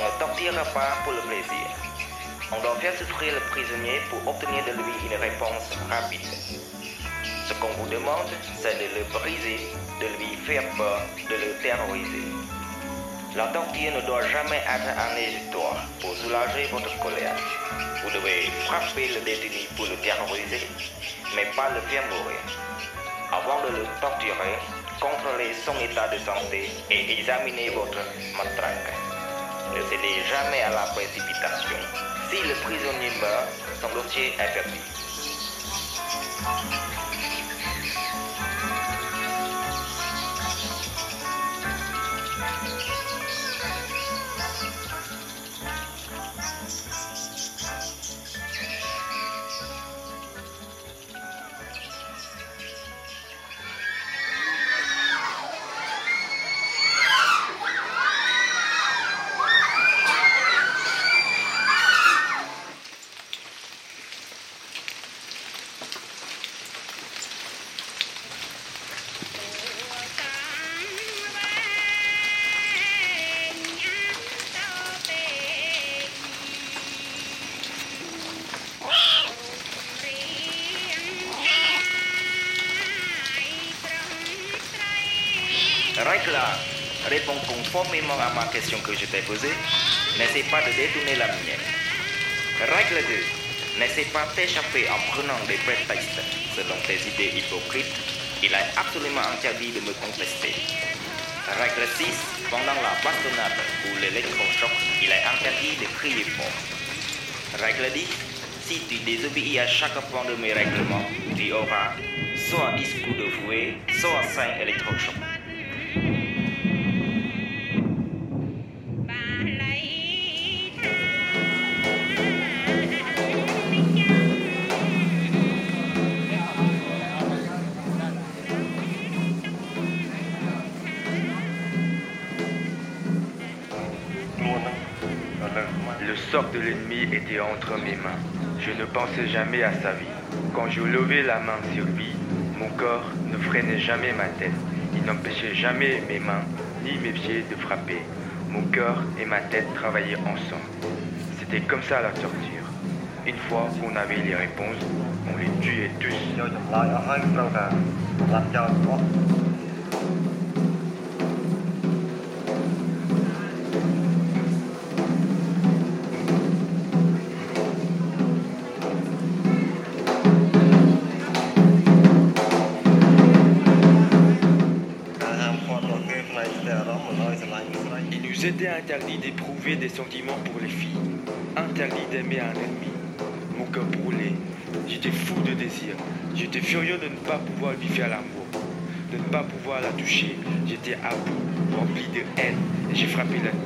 On ne torturera pas pour le plaisir. On doit faire souffrir le prisonnier pour obtenir de lui une réponse rapide. Ce qu'on vous demande, c'est de le briser, de lui faire peur, de le terroriser. La torture ne doit jamais être un pour soulager votre colère. Vous devez frapper le détenu pour le terroriser, mais pas le faire mourir. Avant de le torturer, contrôlez son état de santé et examinez votre matraque. Ne cédez jamais à la précipitation. Si le prisonnier meurt, son dossier est perdu. Règle 1. Réponds conformément à ma question que je t'ai posée. N'essaie pas de détourner la mienne. Règle 2. N'essaie pas d'échapper en prenant des prétextes selon tes idées hypocrites. Il est absolument interdit de me contester. Règle 6. Pendant la bastonnade ou l'électrochoc, il est interdit de crier fort. Règle 10. Si tu désobéis à chaque point de mes règlements, tu auras soit 10 coups de fouet, soit 5 électrochocs. Le sort de l'ennemi était entre mes mains. Je ne pensais jamais à sa vie. Quand je levais la main sur lui, mon corps ne freinait jamais ma tête. Il n'empêchait jamais mes mains ni mes pieds de frapper. Mon cœur et ma tête travaillaient ensemble. C'était comme ça la torture. Une fois qu'on avait les réponses, on les tuait tous. ស្រី Il nous était interdit d'éprouver des sentiments pour les filles, interdit d'aimer un ennemi. Mon cœur brûlait, j'étais fou de désir, j'étais furieux de ne pas pouvoir lui faire l'amour, de ne pas pouvoir la toucher. J'étais à bout, rempli de haine, et j'ai frappé l'ennemi.